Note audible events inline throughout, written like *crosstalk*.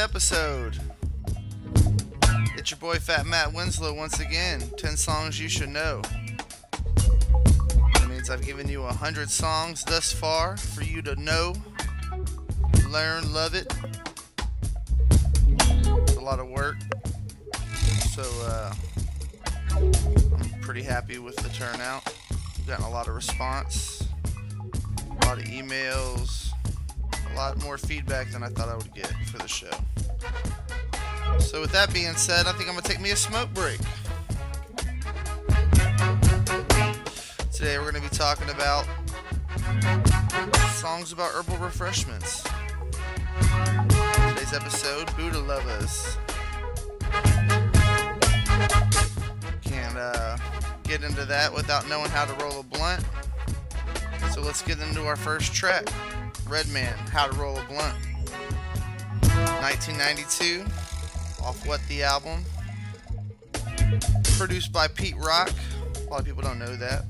episode. It's your boy Fat Matt Winslow once again. 10 songs you should know. That means I've given you 100 songs thus far for you to know, learn, love it. It's a lot of work. So, uh, I'm pretty happy with the turnout. Gotten a lot of response, a lot of emails, a lot more feedback than I thought I would get for the show. So with that being said, I think I'm gonna take me a smoke break. Today we're gonna be talking about songs about herbal refreshments. Today's episode, Buddah Lovaz. Can't uh, get into that without knowing how to roll a blunt. So let's get into our first track. Redman, How to Roll a Blunt. 1992, off Whut? Thee Album. Produced by Pete Rock. A lot of people don't know that.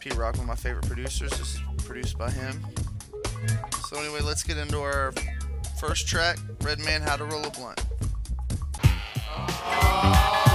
Pete Rock, one of my favorite producers, is produced by him. So anyway, let's get into our first track, Redman, How to Roll a Blunt. Check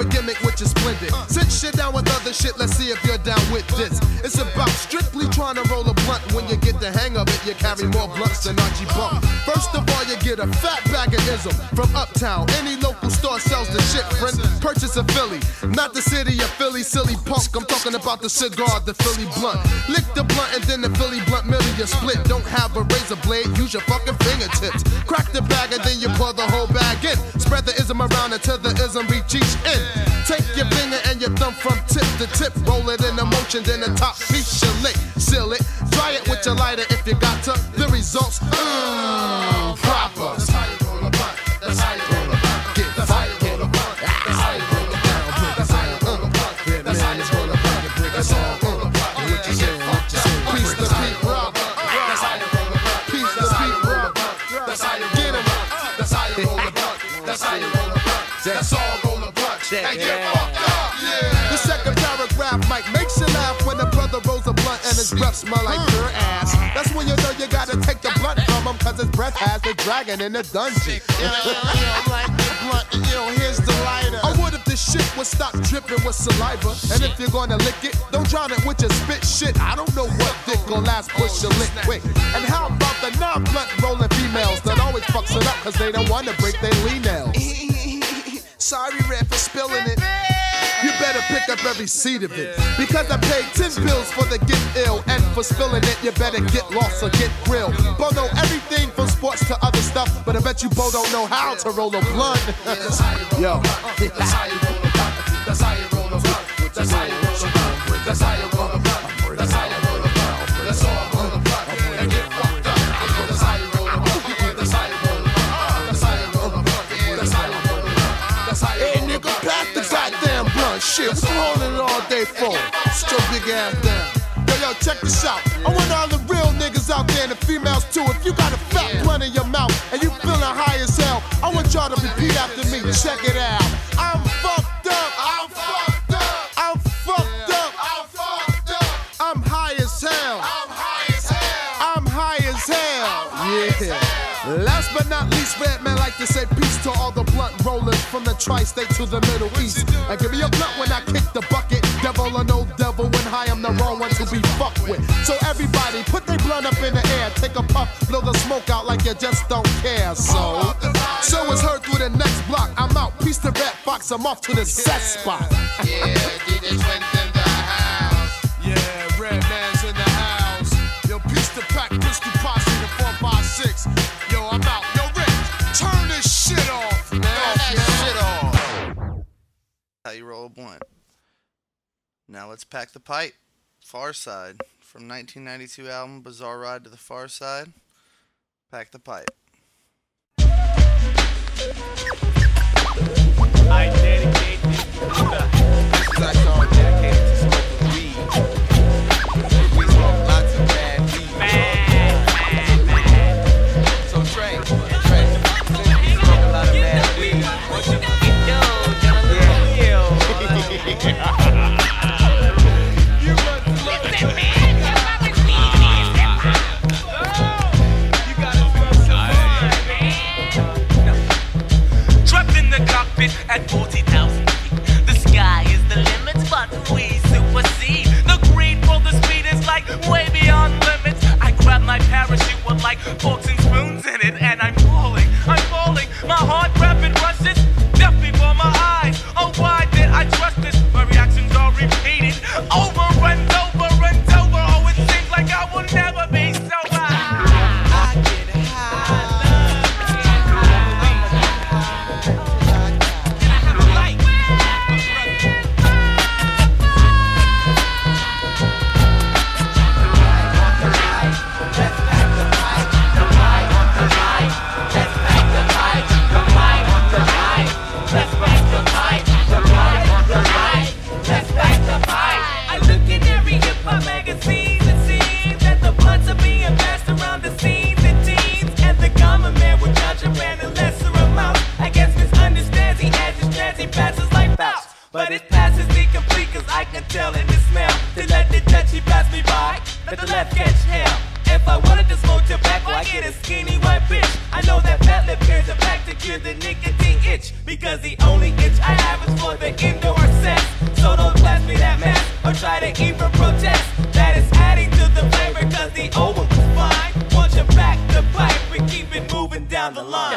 of which is splendid. Sit shit down with other shit, let's see if you're down with this. It's about strictly trying to roll a blunt. When you get the hang of it, you carry more blunts than Archie Bump. First of all, you get a fat bag of ism from Uptown. Any local store sells the shit, friend. Purchase a Philly, not the city of Philly, silly punk. I'm talking about the cigar, the Philly blunt. Lick the blunt and then the Philly blunt middle you split. Don't have a razor blade, use your fucking fingertips. Crack the bag and then you pour the whole bag in. Spread the ism around until the ism reach each end. Take your finger and your thumb from tip to tip. Roll it in a motion, then the top piece you lick. Seal it, dry it with your lighter if you got to. The results, mmm, proper. His breath smell like pure ass. That's when you know you gotta take the blunt from him cause his breath has the dragon in the dungeon. like the blunt, you know, here's the lighter. Or what if this shit would stop dripping with saliva? And if you're gonna lick it, don't drown it with your spit shit. I don't know what dick or last push you lick quick. And how about the non-blunt rolling females that always fucks it up cause they don't wanna break their lean nails? *laughs* Sorry, Red, for spilling it. Better pick up every seed of it. Because I paid 10 bills for the get ill. And for spilling it, you better get lost or get grilled. Bo know everything from sports to other stuff. But I bet you Bo don't know how to roll a blunt. *laughs* Yo. What you holding it all day for? Sit your big ass down. Yo, yo, check this out. I want all the real niggas out there and the females too. If you got a fat blunt in your mouth and you feeling high as hell, I want y'all to repeat after me. Check it out. I'm fucked up. I'm fucked up. I'm fucked up. I'm fucked up. I'm high as hell. I'm high as hell. I'm high as hell. Yeah. Last but not least, Redman from the tri-state to the Middle East. And give me a blunt when I kick the bucket. Devil or no devil, when high I'm the wrong one to be fucked with. So everybody, put their blunt up in the air, take a puff, blow the smoke out like you just don't care. So, so it's heard through the next block. I'm out. Peace to Redd Foxx. I'm off to the set spot. Yeah, How you roll a blunt. Now let's pack the pipe. Pharcyde from 1992 album Bizarre Ride to the Pharcyde. Pack the pipe. I dedicate this Buddha. This is our song dedicated to smoking weed.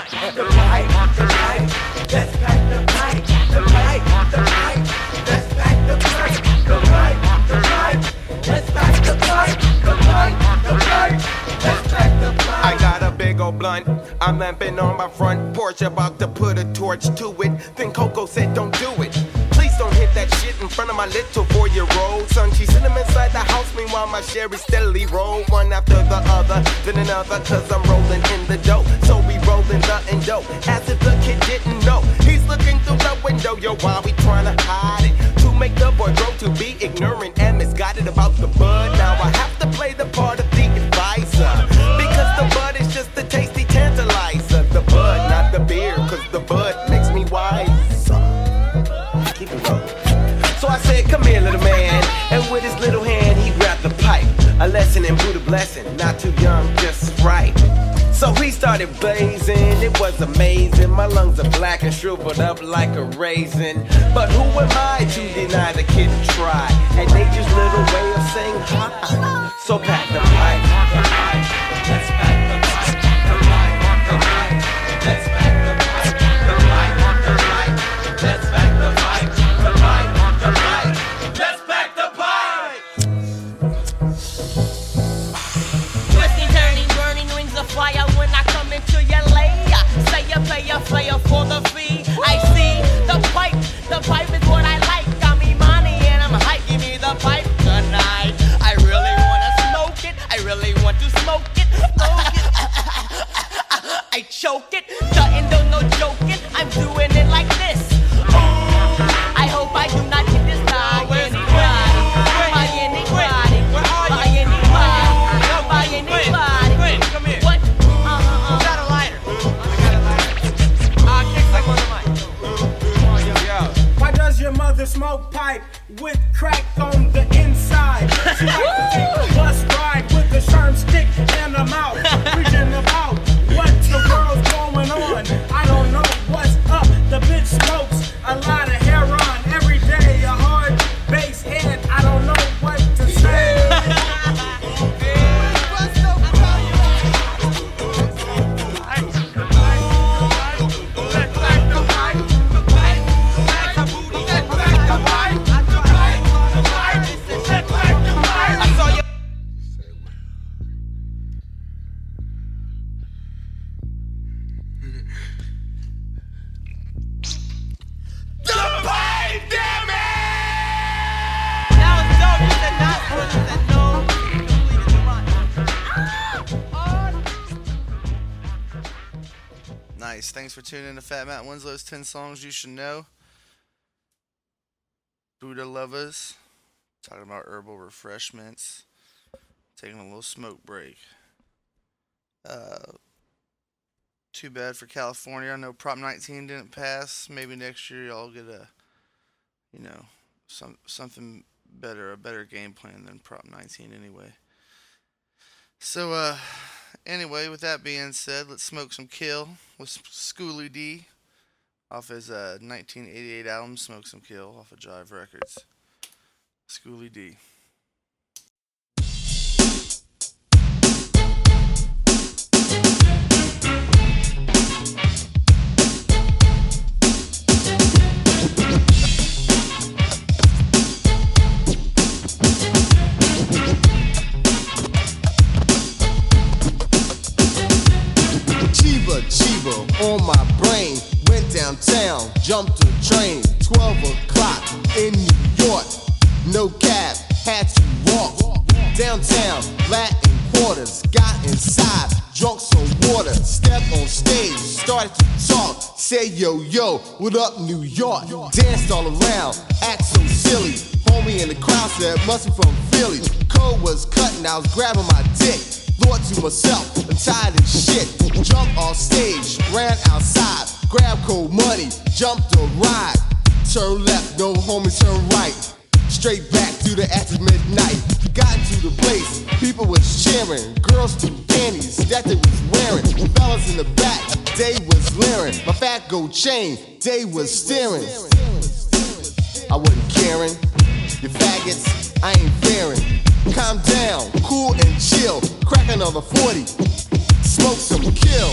The. The back the. The back the. The back the. The back the. I got a big old blunt. I'm lamping on my front porch, about to put a torch to it. Then Coco said, Don't do it. My little four year old son. She sent him inside the house, meanwhile, my Sherry steadily roll one after the other, then another, cause I'm rolling in the dough. So we rolling the endo, as if the kid didn't know. He's looking through the window, yo, while we tryna hide it. To make the boy grow to be ignorant and misguided about the bud. Now I A in Buddha blessing, not too young, just right. So he started blazing, it was amazing. My lungs are black and shriveled up like a raisin. But who am I to deny the kid to try? And nature's little way of saying hi. So pack the pipe. I choke it. Nothing, do no joking. I'm doing it like this. To Fat Matt Winslow's 10 Songs You Should Know. Buddah Lovaz. Talking about herbal refreshments. Taking a little smoke break. Uh, too bad for California. I know Prop 19 didn't pass. Maybe next year y'all get a, you know, some something better, a better game plan than Prop 19 anyway. So, uh, anyway, with that being said, let's smoke some kill with Schooly D. off his uh, 1988 album Smoke Some Kill off of Jive Records. Schooly D. on my brain. Went downtown, jumped a train. 12 o'clock in New York. No cab, had to walk. Downtown, Latin quarters. Got inside, drunk some water. Step on stage, started to talk. Say yo yo, what up New York? Danced all around, act so silly. Homie in the crowd said, must be from Philly. Code was cutting, I was grabbing my dick. Thought to myself, I'm tired of shit. Jumped off stage, ran outside, grabbed cold money, jumped a ride. Turn left, no homie, turn right. Straight back through the after midnight. Got to the place, people was cheering. Girls threw panties that they was wearing. Fellas in the back, they was leering. My fat gold chain, they was staring. I wasn't caring. You faggots, I ain't fearing. Calm down, cool and chill. Crack another 40. Smoke some kill.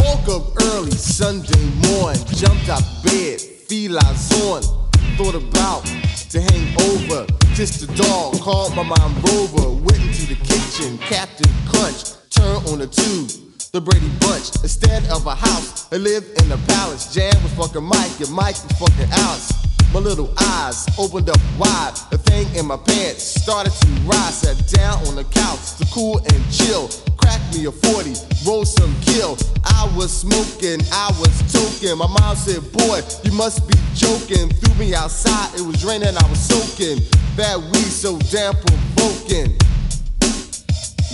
Woke up early Sunday morning, jumped out bed, felines on. Thought about to hang over, just a dog. Called my mom Rover, went into the kitchen, Captain Crunch, turned on the tube. The Brady Bunch, instead of a house, I lived in a palace. Jan was fucking Mike, and Mike was fucking Alice. My little eyes opened up wide. The thing in my pants started to rise. Sat down on the couch to cool and chill. Cracked me a 40, roll some kill. I was smoking, I was toking. My mom said, Boy, you must be joking. Threw me outside, it was raining, I was soaking. That weed so damn provoking.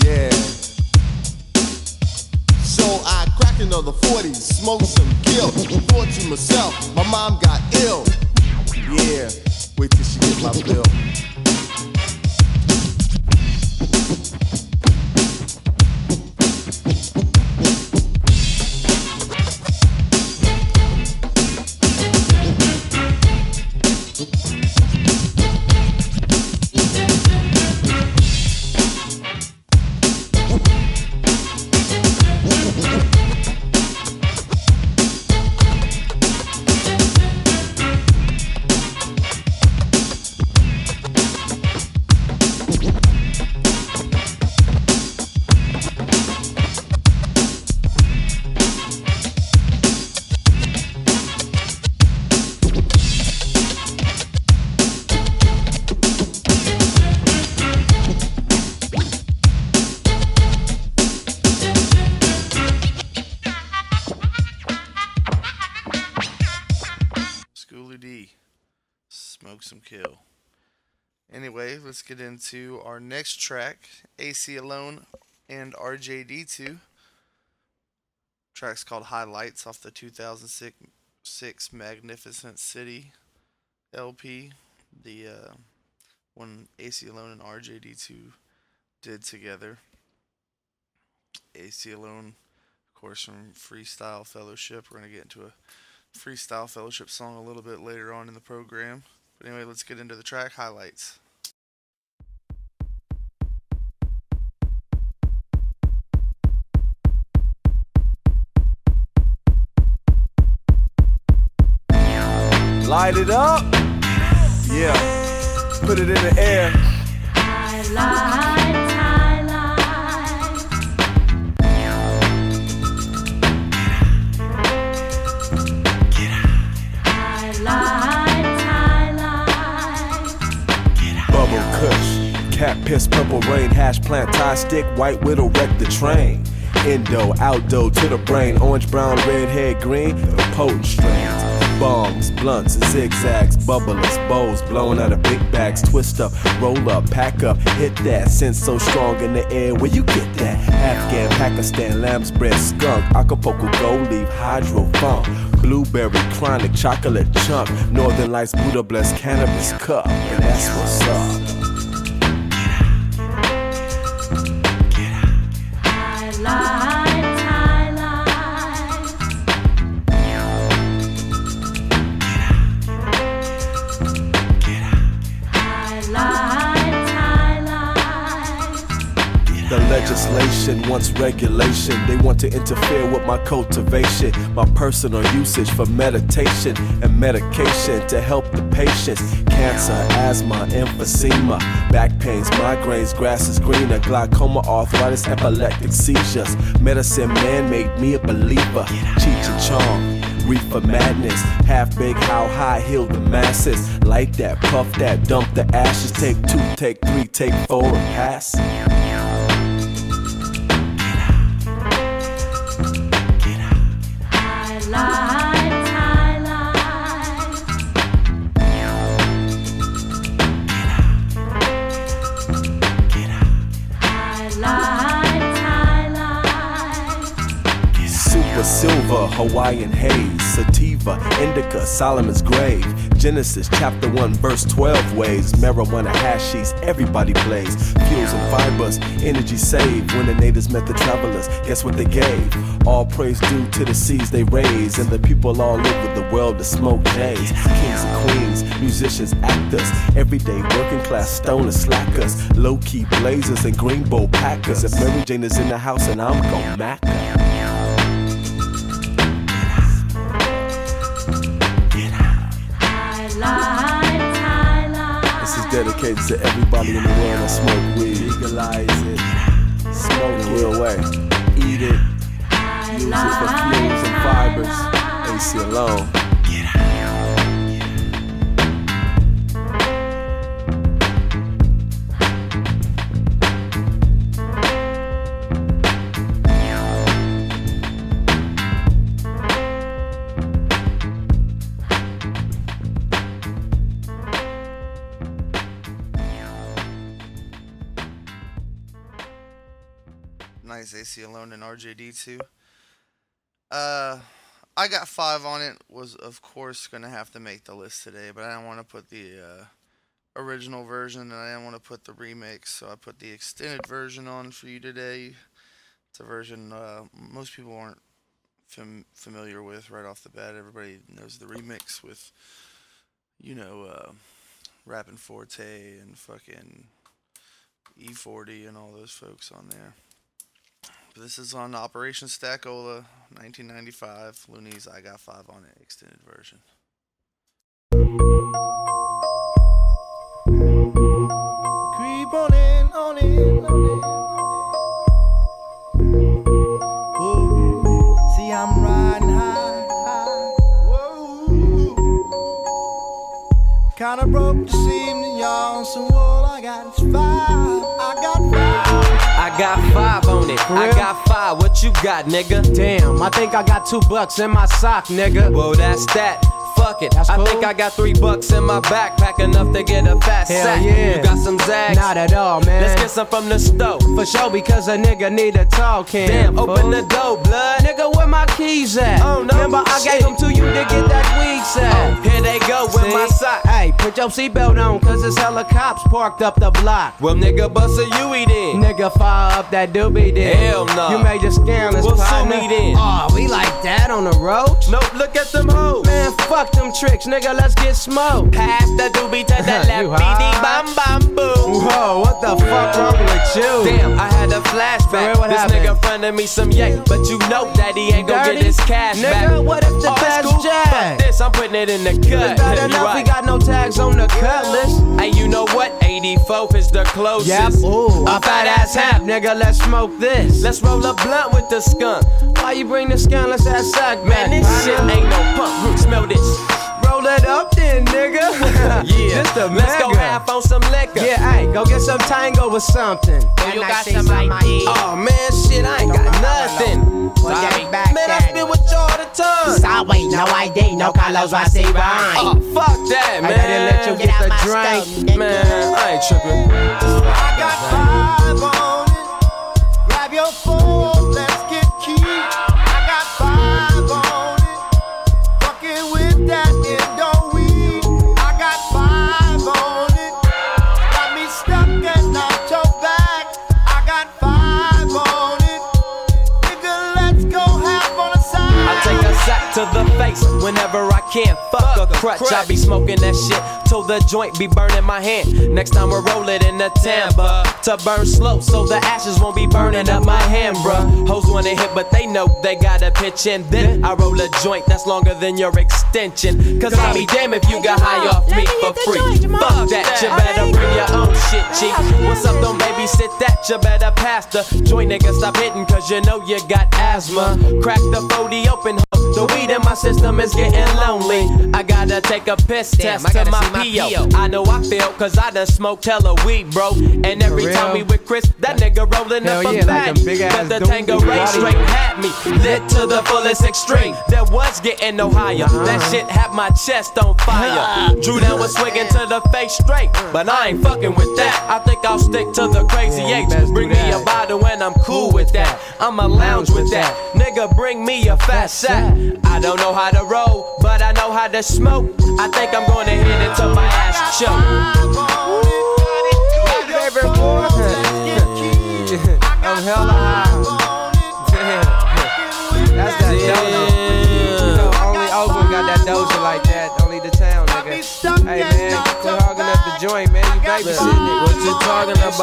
Yeah. So I cracked another 40, smoked some kill. Thought to myself, my mom got ill. Yeah, wait till she get my bill. Kill. Anyway, let's get into our next track Aceyalone and RJD2. Track's called Highlights off the 2006 Magnificent City LP. The uh, one Aceyalone and RJD2 did together. Aceyalone, of course, from Freestyle Fellowship. We're going to get into a freestyle fellowship song a little bit later on in the program. But anyway, let's get into the track highlights. Light it up. Yeah. Put it in the air. Cat piss, purple rain, hash plant, Thai stick, white widow, wreck the train. Indo, outdo to the brain, orange, brown, red, head, green, the potent strains. bongs, blunts, zigzags, bubblers, bows, blowing out of big bags, twist up, roll up, pack up, hit that. Sense so strong in the air, where you get that? Afghan, Pakistan, lamb's bread, skunk, Acapulco, gold leaf, hydro funk, blueberry, chronic, chocolate chunk, Northern Lights, Buddha blessed cannabis cup, and that's what's up. Legislation wants regulation. They want to interfere with my cultivation, my personal usage for meditation and medication to help the patients. Cancer, asthma, emphysema, back pains, migraines, grass is greener, glaucoma, arthritis, epileptic seizures. Medicine man made me a believer. Cheech and Chong. Reefer madness, half big, how high, heal the masses. Light that, puff that, dump the ashes. Take two, take three, take four, and pass. Hawaiian haze, sativa, indica, Solomon's grave. Genesis chapter 1, verse 12 ways. Marijuana hashies, everybody plays. Fuels and fibers, energy saved. When the natives met the travelers, guess what they gave? All praise due to the seas they raise. And the people all over the world to smoke J's. Kings and queens, musicians, actors. Everyday working class stoners, slackers. Low key blazers and green bowl packers. If Mary Jane is in the house and I'm gon' mack her. Dedicated to everybody in the world that smoke weed. Legalize it. Smoke it real way. Eat it. Use it for fuels and fibers. Aceyalone. Alone and RJD2. Uh, I got five on it. Was of course gonna have to make the list today, but I didn't want to put the uh, original version and I didn't want to put the remix, so I put the extended version on for you today. It's a version uh, most people aren't fam- familiar with right off the bat. Everybody knows the remix with, you know, uh, Rappin' 4-Tay and fucking E40 and all those folks on there. This is on Operation Stackola, 1995. Luniz I Got Five on it, extended version. Creep on in, on in, on in. See, I'm riding high, high. Whoa. Kinda broke this evening, y'all. So all I got is five. Got five on it. I got five. What you got, nigga? Damn, I think I got two bucks in my sock, nigga. Well, that's that. Fuck it. I think I got three bucks in my backpack, enough to get a fat Hell sack. yeah. You got some zags? Not at all, man. Let's get some from the stove. For sure, because a nigga need a tall can. Damn, open the door, blood. Nigga, where my keys at? Oh, no Remember, I shit. gave them to you to get that weed set. Oh, here they go with my sock. Hey, put your seatbelt on, cause it's hella cops parked up the block. Well, nigga, bust a then. Nigga, fire up that doobie then. Hell no. You made the scandalous Well, partner. me then. Oh, we like that on the road? Nope, look at them hoes. Man, fuck them tricks, nigga, let's get smoked. Pass the doobie to the *laughs* left, BD bam bam boom. Whoa, what the fuck wrong with you? Damn, I had a flashback. what this happened? nigga fronted me some yank, but you know that he ain't gonna get his cash back. Nigga, what if the best cool? jack? Fuck this, I'm putting it in the cut. It's You enough we got no tags on the cut list. Hey, you know what? 84th is the closest. Yep, ooh, a fat ass hemp. nigga, let's smoke this. Let's roll a blunt with the skunk. Why you bring the scandalous ass sack back? Man, this shit ain't no pump. Root, smell this. Roll it up then, nigga. *laughs* Yeah, Just a let's go mega. half on some liquor. Yeah, hey, go get some tango or something. you got some ID? Oh man, shit, I ain't got nothing. Well, get Sorry. back man, I then. spit with y'all the time. Sorry, Just no ID, no Carlos Rossi rhyme. Oh, fuck that, man. I didn't let you get, out the my drink. Man, I ain't tripping. I got five on it. Grab your phone, face whenever I can. Fuck a crutch, I be smoking that shit till the joint be burning my hand. Next time we roll it in the timber to burn slow, so the ashes won't be burning up my hand, bruh. Hoes wanna hit, but they know they gotta pitch in. Then I roll a joint that's longer than your extension. Cause I'll be damn if you got high off me for free. Fuck that, you better bring your own shit, chief. What's up, don't babysit that, you better pass the joint, nigga. Stop hitting, cause you know you got asthma. Crack the 40 open, the weed in my system is getting lonely. I gotta take a piss Damn, test to my my PO. PO. I know I feel, cause I done smoked hella weed, bro. And every time we with Chris, that nigga rolling Hell up yeah, a like bag. them big ass but the Tango with Ray straight had me lit to the fullest extreme. That was getting no higher. Uh-huh. That shit had my chest on fire. *laughs* Dru Down was swinging to the face straight, but I ain't fucking with that. I think I'll stick to the crazy Yeah, you H. Bring me a bottle and I'm cool with that. I'ma lounge with that. Nigga, bring me a fat sack. I don't know how to roll, but I know how to smoke. I think I'm gonna hit it till my ass choke. Baby boy. *laughs* I'm hella high. Damn. That's that doja. You know, only Oakland got that doja like that. Only the town, nigga. Hey man, quit hogging up the joint, man. You babysitting it. What you talking about?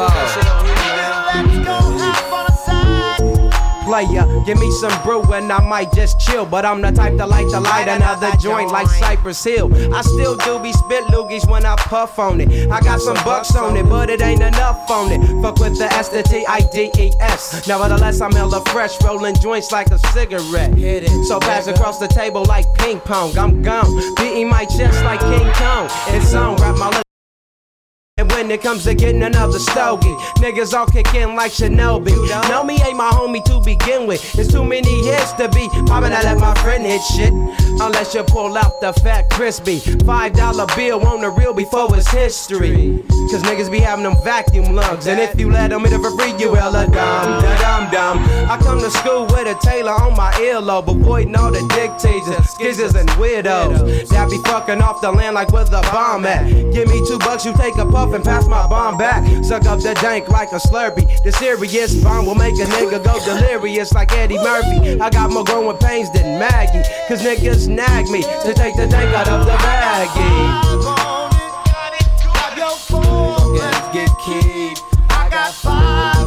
Player. Give me some brew and I might just chill. But I'm the type to like to light another joint like Cypress Hill. I still do be spit loogies when I puff on it. I got some bucks on it, but it ain't enough on it. Fuck with the S, the T, I, D, E, S. Nevertheless, I'm hella fresh, rolling joints like a cigarette. So pass across the table like ping pong. I'm gone, beating my chest like King Kong. It's on, wrap my when it comes to getting another stogie, niggas all kick in like Shinobi. Know me ain't my homie to begin with. It's too many hits to be popping. I let my friend hit shit. Unless you pull out the fat crispy. Five dollar bill on the real before it's history. Cause niggas be having them vacuum lungs. And if you let them hit it for free, you hella dumb, da dum dum. I come to school with a tailor on my earlobe, avoiding all the dictators, skizzers, and weirdos. That be fucking off the land like where the bomb at. Give me two bucks, you take a puff and pass my bomb back. Suck up the dank like a slurpee. The serious bomb will make a nigga go delirious like Eddie Murphy. I got more growing pains than Maggie. Cause niggas nag me to take the dank out of the baggie. Grab your phone, let's get keyed. I got five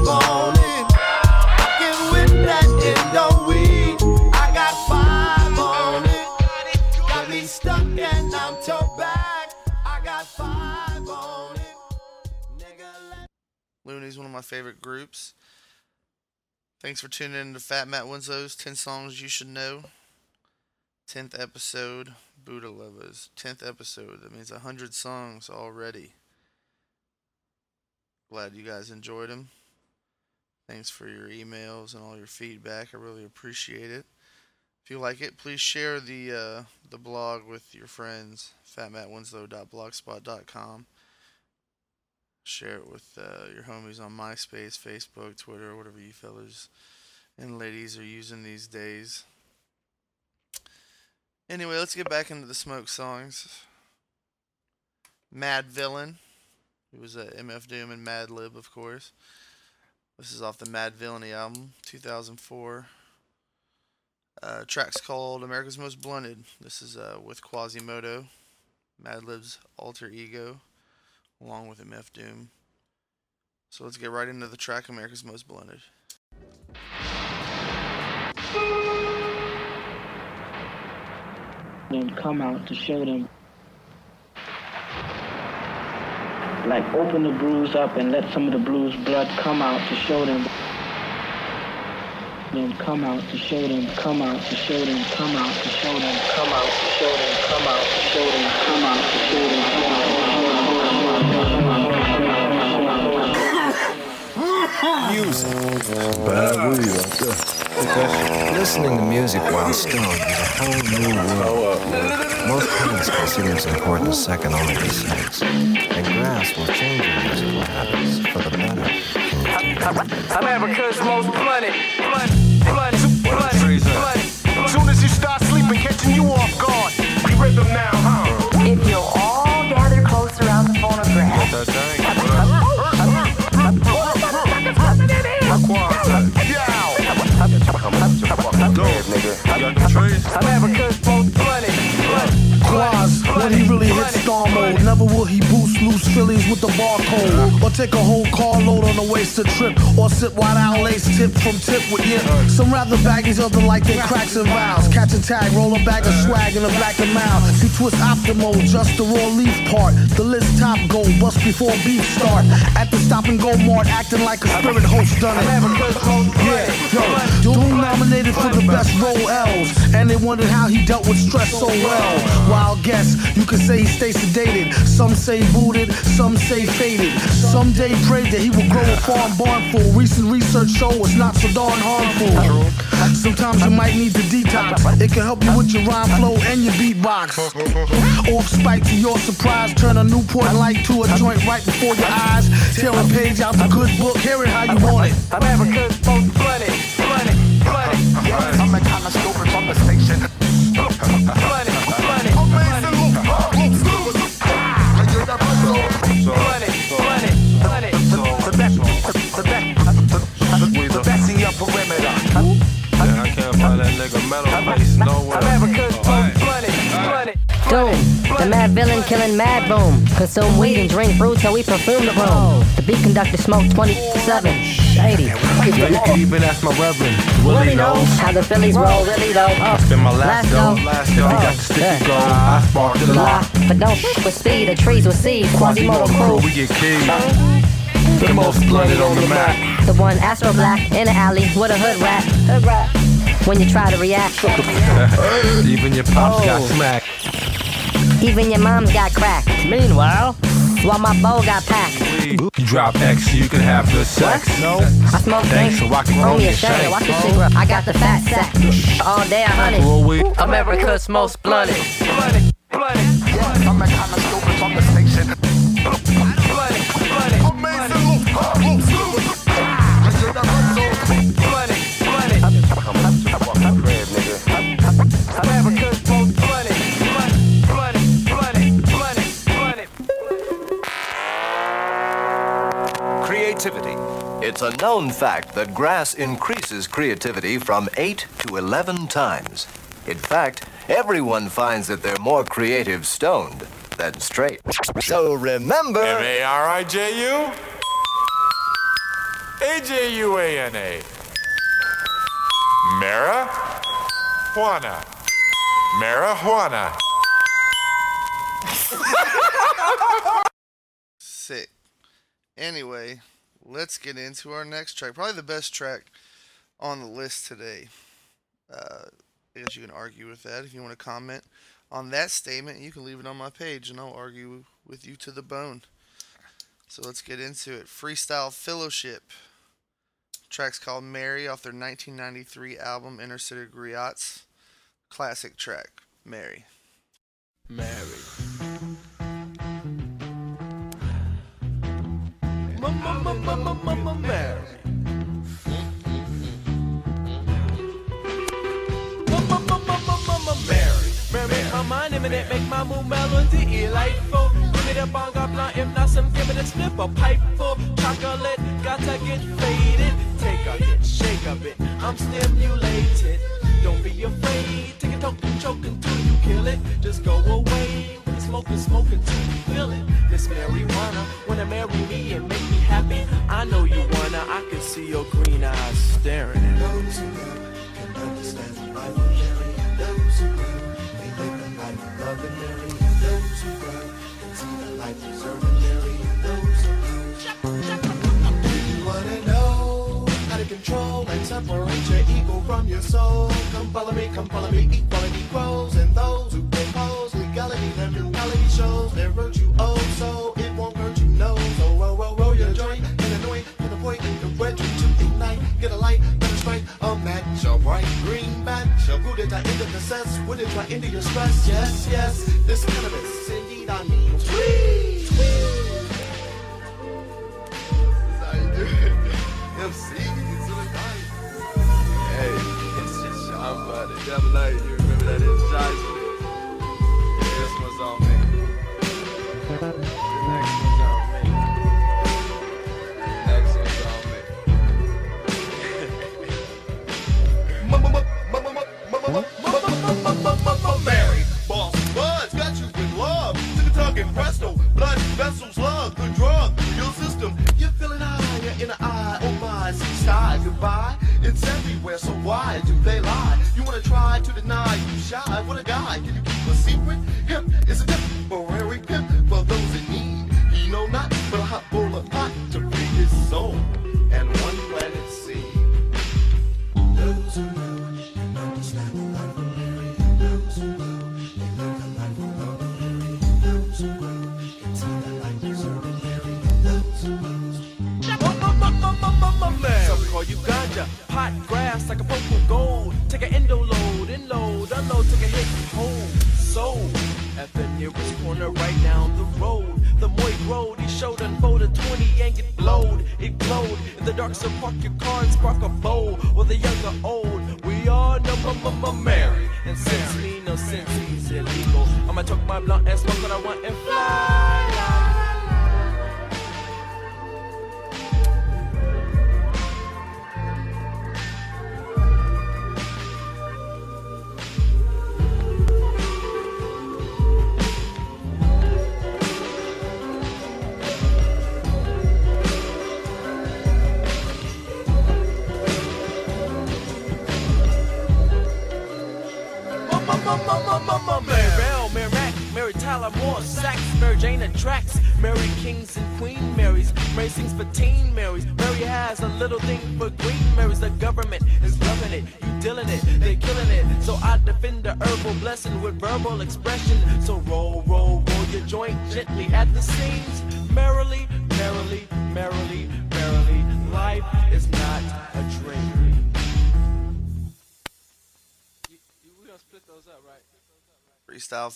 Luniz one of my favorite groups. Thanks for tuning in to Fat Matt Winslow's 10 Songs You Should Know. 10th episode, Buddah Lovaz. 10th episode. That means 100 songs already. Glad you guys enjoyed them. Thanks for your emails and all your feedback. I really appreciate it. If you like it, please share the uh, the blog with your friends. FatMattWinslow.blogspot.com. Share it with uh, your homies on MySpace, Facebook, Twitter, whatever you fellas and ladies are using these days. Anyway, let's get back into the smoke songs. Madvillain. It was uh, MF Doom and Madlib, of course. This is off the Madvillainy album, 2004. Uh, track's called America's Most Blunted. This is uh, with Quasimoto, Mad Lib's alter ego, along with MF Doom. So let's get right into the track America's Most Blunted. them come out to show them like open the bruise up and let some of the blues blood come out to show them Then come out to show them come out to show them come out to show them come out to show them come out to show them come out to show them come out to show them Music. Bad weed out there. Because listening to music while stoned is a whole new world. Most parents consider its importance second only to sex. And grass will change your musical habits for the better. America's most blunted, blunt, blunt, blunt, I've ever cussed both 20 wise when he really hits star mode. Never will he boost loose Phillies with the barcode. Or take a whole carload on a wasted trip. Or sit wide out lace tip from tip with you. Some rather baggies, other like they cracks and vials. Catch a tag, roll a bag of swag in a black and mouth. You twist optimal, just the raw leaf part. The list top go, bust before beef start. At the stop and go mart, acting like a spirit host done it. Yeah, yo, Doom nominated for the best role L's. And they wondered how he dealt with stress so well. While Wild guess, you could say he stays sedated. Some say booted, some say faded. Some day prayed that he will grow a farm barn full. Recent research show it's not so darn harmful. Sometimes you might need to detox. It can help you with your rhyme flow and your beatbox. Off spike to your surprise, turn a Newport light to a joint right before your eyes. Tear a page out the good book, hear it how you want it. I'm America's most blunted, blunted, blunted. I'm a kind of stupid from the station. Blunted, Doom, the mad villain killing mad boom. Consume weed and drink brew till we perfume the room. The beat conductor smoke 27. Shady. Yo, you can even ask my reverend. Willie knows how the Phillies roll, really though. Oh, Spin my last Last dough. dough. Last dough. got the sticky gold. I sparked the blah. lot. But don't f- with speed, the trees with seed. Quasimoto crew. We get keyed. The most blunted on the map. The one Astro Black in the alley with a hood rat. Hood rat. When you try to react, *laughs* Even your pops got oh. smacked. Even your mom's got cracked. Meanwhile, while my bowl got packed. You drop X so you can have good sex. No. I smoke Thanks, so I can Throw roll your shade, shank. watch this shit. I got the fat sack. All day I hunt Well, we- it. America's most blunted. Blunted, blunted, It's a known fact that grass increases creativity from 8 to 11 times. In fact, everyone finds that they're more creative stoned than straight. So remember. M A R I J U A J U A N A. Marijuana. Marijuana. Sick. Anyway, let's get into our next track. Probably the best track on the list today. Uh, I guess you can argue with that. If you want to comment on that statement, you can leave it on my page and I'll argue with you to the bone. So let's get into it. Freestyle Fellowship. Track's called Mary off their 1993 album Inner City Griots. Classic track, Mary. Mary. Mary. Mary, Mary, my mind imminent, make my mood melody delightful. Give me the bonga blunt, if not some, give me the snip a pipe. Chocolate, gotta get faded. Take a hit, shake a bit, I'm stimulated. Don't be afraid, take a toke and choke until you kill it. Just go away, smoke and smoke until you feel it. This marijuana, come follow me. Equality grows, and those who propose legality, their brutality shows their virtue. Oh, so it won't hurt you, no. So oh, roll, roll, roll your joint, and annoy, and avoid the red to unite. Get a light, better strike a match, a bright green bat. Shall root it, I end the cess, would it try into your stress? Yes, yes, this cannabis, indeed, I mean, tweet, tweet. That's *laughs* how you do it, MC. Double A, you remember that energizer? Yeah, you shy? What so park your car and spark a bowl. The young or old, we all know Mama Mary. And since me, no sense, he's illegal. I'ma talk my blunt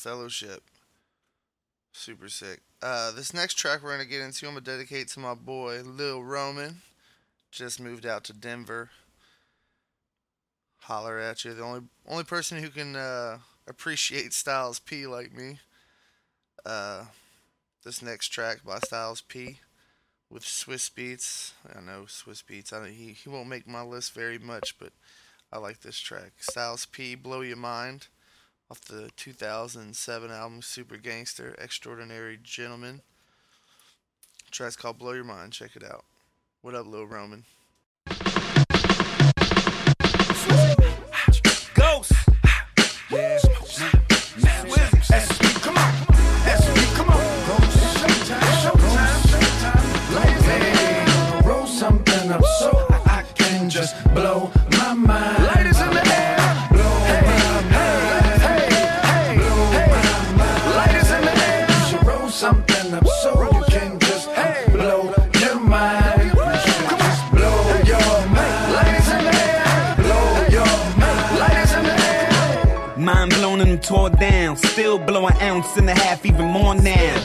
Fellowship. Super sick. Uh, this next track we're gonna get into, I'm gonna dedicate to my boy Lil Roman. Just moved out to Denver. Holler at you. The only only person who can uh, appreciate Styles P like me. Uh, this next track by Styles P with Swizz Beatz. I know Swizz Beatz. I, he he won't make my list very much, but I like this track. Styles P, Blow Your Mind off the 2007 album Super Gangster Extraordinary Gentleman. track's called Blow Your Mind. Check it out. What up, Lil Roman? Still blow an ounce and a half, even more now.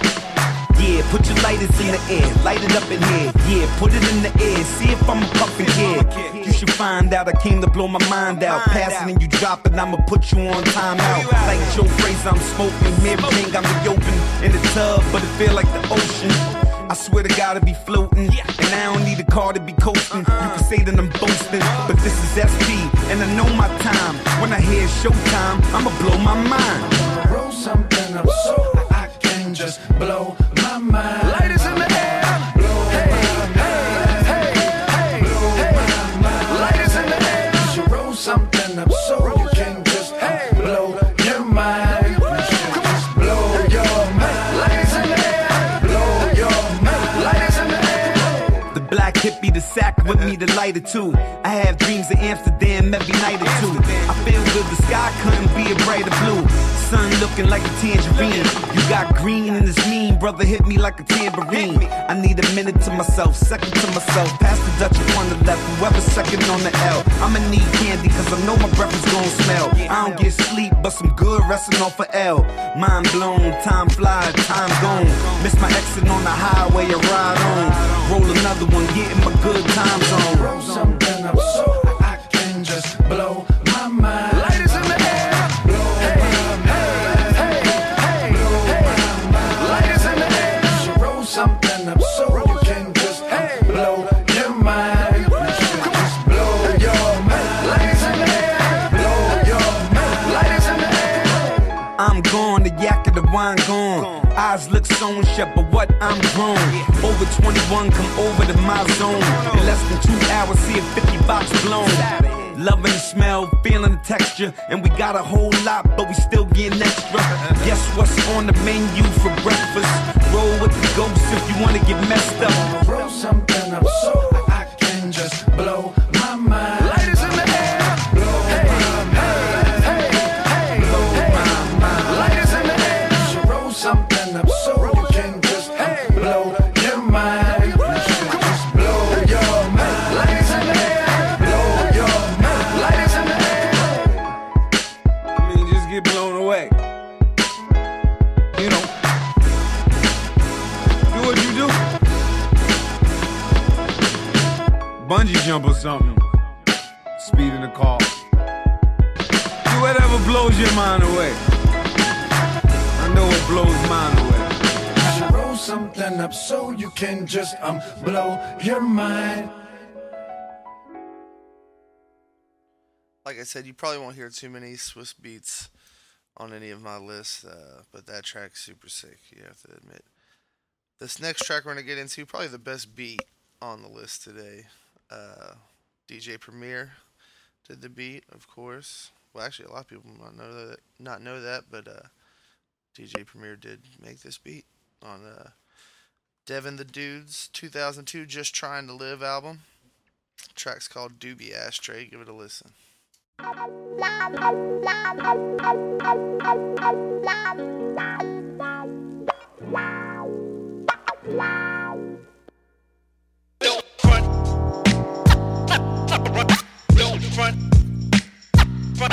Yeah, put your lighters in the air, light it up in here. Yeah, put it in the air, see if I'm a puffin' kid. You should find out I came to blow my mind out. Pass it and you drop it, I'ma put you on timeout. Like Joe Frazier, I'm smoking, mirror ring, I'm the open in the tub, but it feel like the ocean. I swear to God, I be floating, Yeah. and I don't need a car to be coasting. You can say that I'm boasting, but this is SP, and I know my time. When I hear showtime, I'ma blow my mind. Roll something up so I can just blow my mind. Ladies in the air. Hey, hey, hey, hey, hey. Ladies in the air. You roll something up so lighter too. I have dreams of Amsterdam every night or two. I feel good, the sky couldn't be a brighter blue. Sun look looking like a tangerine. You got green in this mean, brother hit me like a tambourine. I need a minute to myself, second to myself. Pass the Dutch upon the left, whoever's second on the L. I'ma need candy, cause I know my breath is gonna smell. I don't get sleep, but some good resting off a L. Mind blown, time flies, time gone. Miss my exit on the highway, I ride on. Roll another one, getting my good time zone. Roll something up so I can just blow my mind. Sewn shut, but what I'm grown. Over 21, come over to my zone. In less than two hours, see a 50 box blown. Loving the smell, feeling the texture, and we got a whole lot, but we still getting extra. Guess what's on the menu for breakfast? Roll with the ghost if you wanna get messed up. Roll something up so I can just blow blows your mind away. I know it blows mine away. So roll something up so you can just um blow your mind. Like I said, you probably won't hear too many Swizz Beatz on any of my lists, uh, but that track's super sick, you have to admit. This next track we're going to get into, probably the best beat on the list today. Uh, DJ Premier did the beat, of course. Well, actually, a lot of people might know that, not know that, but uh, DJ Premier did make this beat on uh, Devin the Dude's 2002 Just Trying to Live album. track's called Doobie Ashtray. Give it a listen. *laughs* What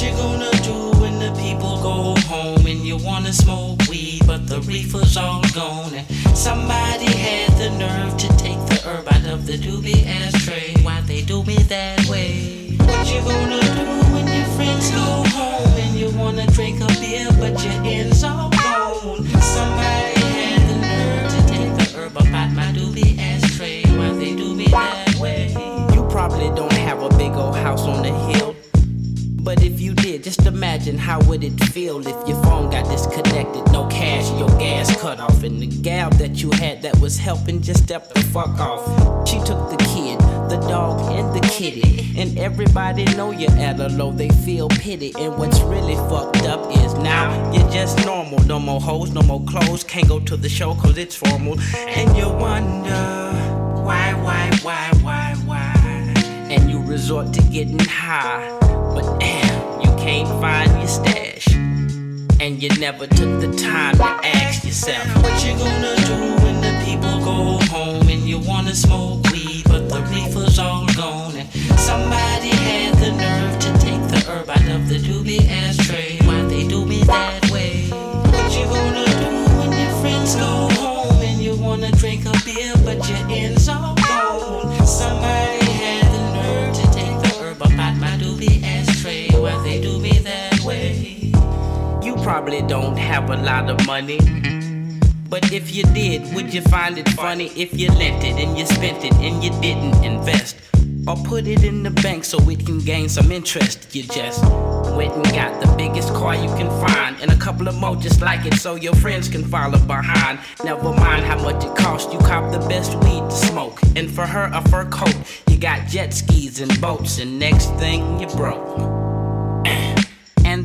you gonna do when the people go home and you wanna smoke weed, but the reefer's all gone? And somebody had the nerve to take the herb out of the doobie ashtray. Why they do me that way? What you gonna do when your friends go home and you wanna drink a just imagine how would it feel if your phone got disconnected, no cash, your gas cut off, and the gal that you had that was helping just stepped the fuck off. She took the kid, the dog, and the kitty, and everybody know you're at a low. They feel pity, and what's really fucked up is now you're just normal. No more hoes, no more clothes, can't go to the show 'cause it's formal, and you wonder why, why, why, why, why, and you resort to getting high. But can't find your stash. And you never took the time to ask yourself, What you gonna do when the people go home and you wanna smoke weed, but the reefer's all gone? And somebody had the nerve to take the herb out of the doobie ashtray. Why they do me that way? What you gonna do when your friends go home and you wanna drink a beer, but your ends all gone? Somebody probably don't have a lot of money. But if you did, would you find it funny if you lent it and you spent it and you didn't invest? Or put it in the bank so it can gain some interest. You just went and got the biggest car you can find and a couple of more just like it so your friends can follow behind. Never mind how much it cost, you cop the best weed to smoke. And for her, a fur coat. You got jet skis and boats, and next thing you broke.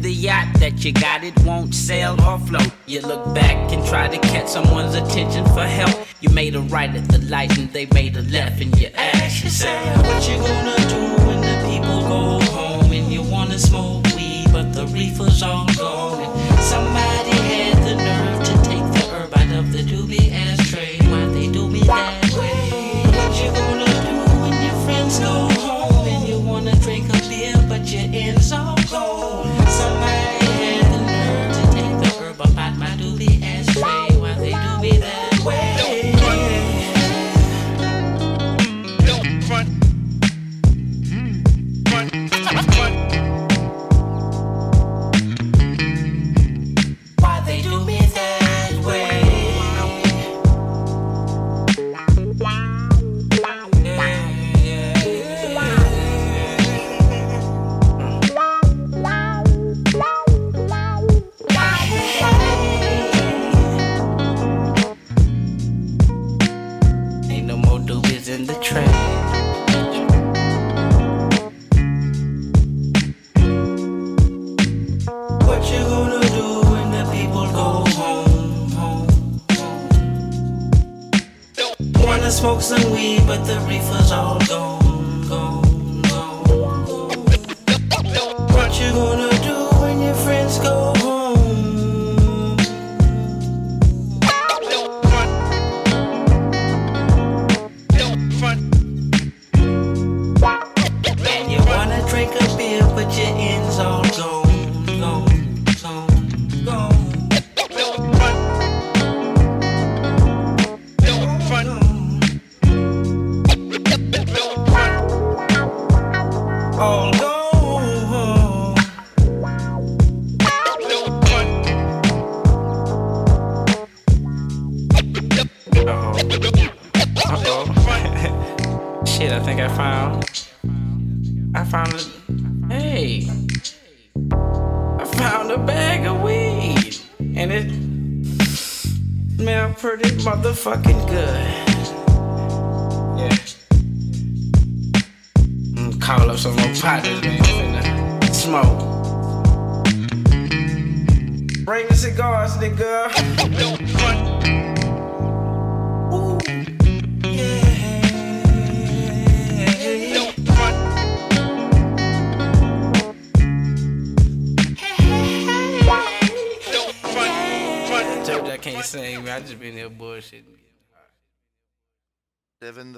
The yacht that you got, it won't sail or float. You look back and try to catch someone's attention for help. You made a right at the light and they made a left, and you ask yourself, What you gonna do when the people go home and you wanna smoke weed, but the reefer's all gone? And somebody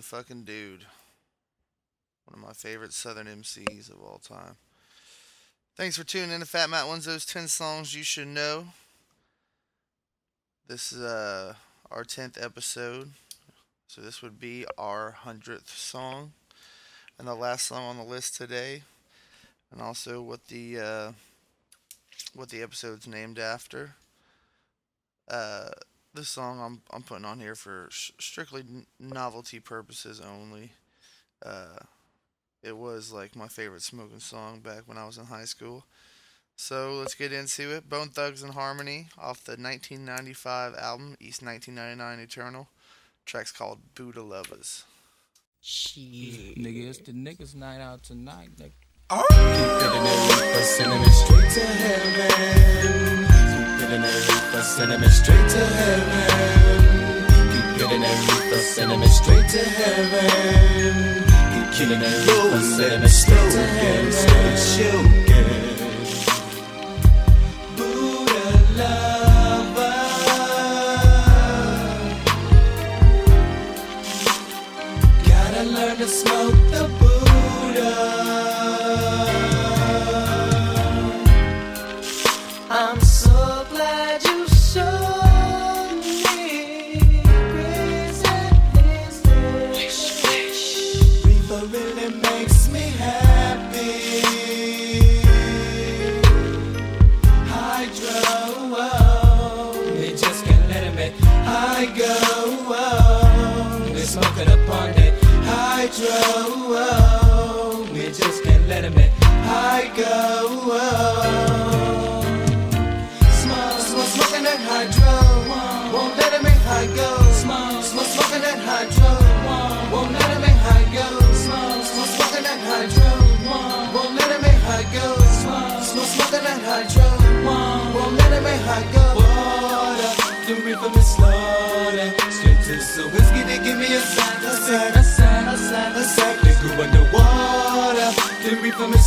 Fucking dude. One of my favorite Southern MCs of all time. Thanks for tuning in to Fat Matt Winslow's 10 songs you should know. This is uh, our 10th episode. So this would be our 100th song. And the last song on the list today. And also what the uh, what the episode's named after. Uh, this song I'm I'm putting on here for sh- strictly novelty purposes only. Uh, it was like my favorite smoking song back when I was in high school. So let's get into it. Bone Thugs and Harmony off the 1995 album East 1999 Eternal. Track's called Buddah Lovaz. Nigga, it's the niggas night out tonight, nigga. Keep getting that sending me straight to heaven. Getting that reefer, sending me straight to heaven. Keep getting that reefer, sending me straight to heaven. Keep killing that reefer, sending me straight to heaven. Buddha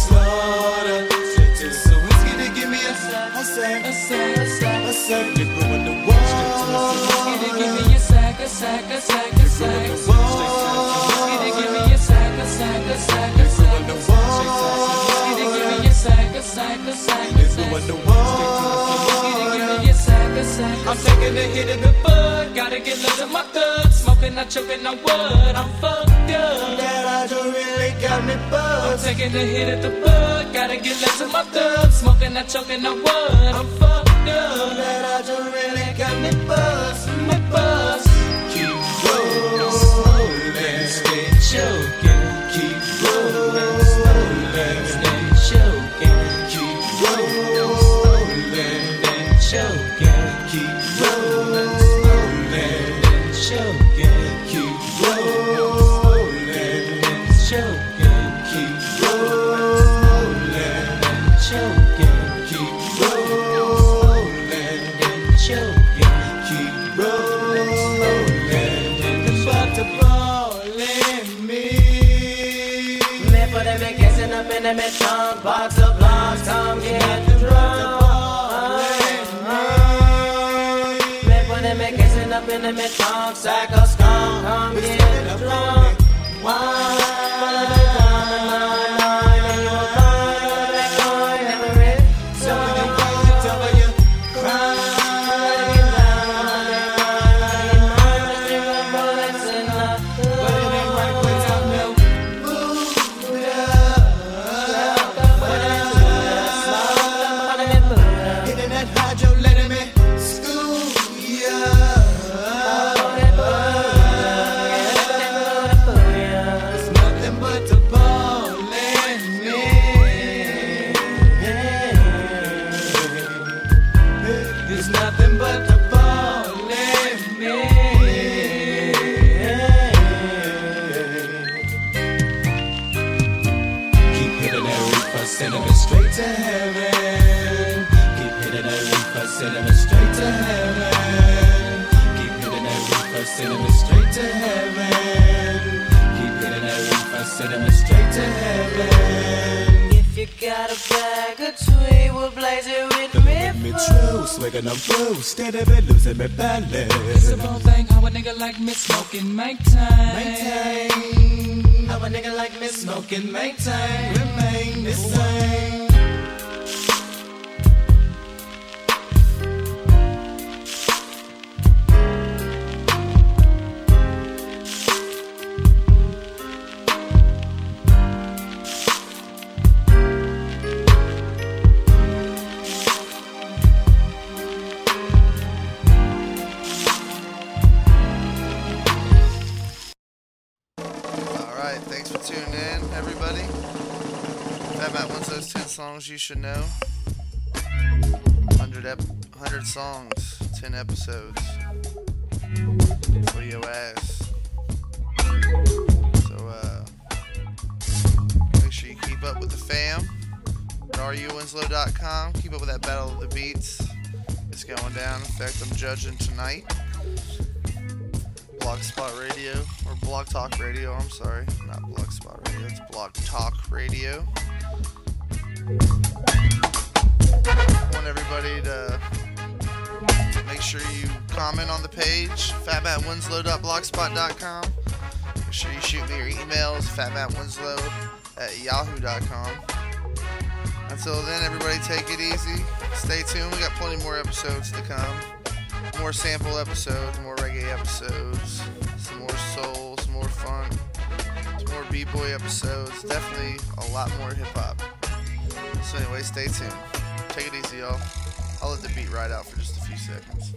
slaughter. Straight to give me a sack, a sack, a sack, a sack, a sack. When the wall. Straight to give me a sack, a sack, a sack, a sack. Straight to some whiskey to give me a sack, a sack, a sack, a sack. Straight to some whiskey to give me a sack, a sack, a sack, a sack. The. I'm taking a hit of the bud, gotta get of my thug. Smoking, not choking on wood, I'm fucked up. That I don't really got me buzzed. I'm taking a hit at the bud, gotta get loose of my thug. Smoking, not choking on wood, I'm fucked up. That I don't really got me buzzed, me buzzed. Swigging on blue, steady been losing me balance. It's a real thing how a nigga like me smoking make time. Maintain how a nigga like me smoking, maintain, remain the same. Should know. 100, ep- 100 songs, 10 episodes. For your ass. So, uh, make sure you keep up with the fam at ruwinslow.com. Keep up with that Battle of the Beats. It's going down. In fact, I'm judging tonight. Blogspot Radio or Blog Talk Radio. I'm sorry, not Blogspot Radio. It's Blog Talk Radio. Want everybody to make sure you comment on the page fatmattwinslow.blogspot.com. Make sure you shoot me your emails fatmattwinslow at yahoo.com. Until then, everybody take it easy. Stay tuned. We got plenty more episodes to come more sample episodes, more reggae episodes, some more soul, some more funk, some more b-boy episodes. Definitely a lot more hip hop. So anyway, stay tuned. Take it easy, y'all. I'll let the beat ride out for just a few seconds.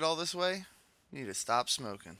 It all this way? You need to stop smoking.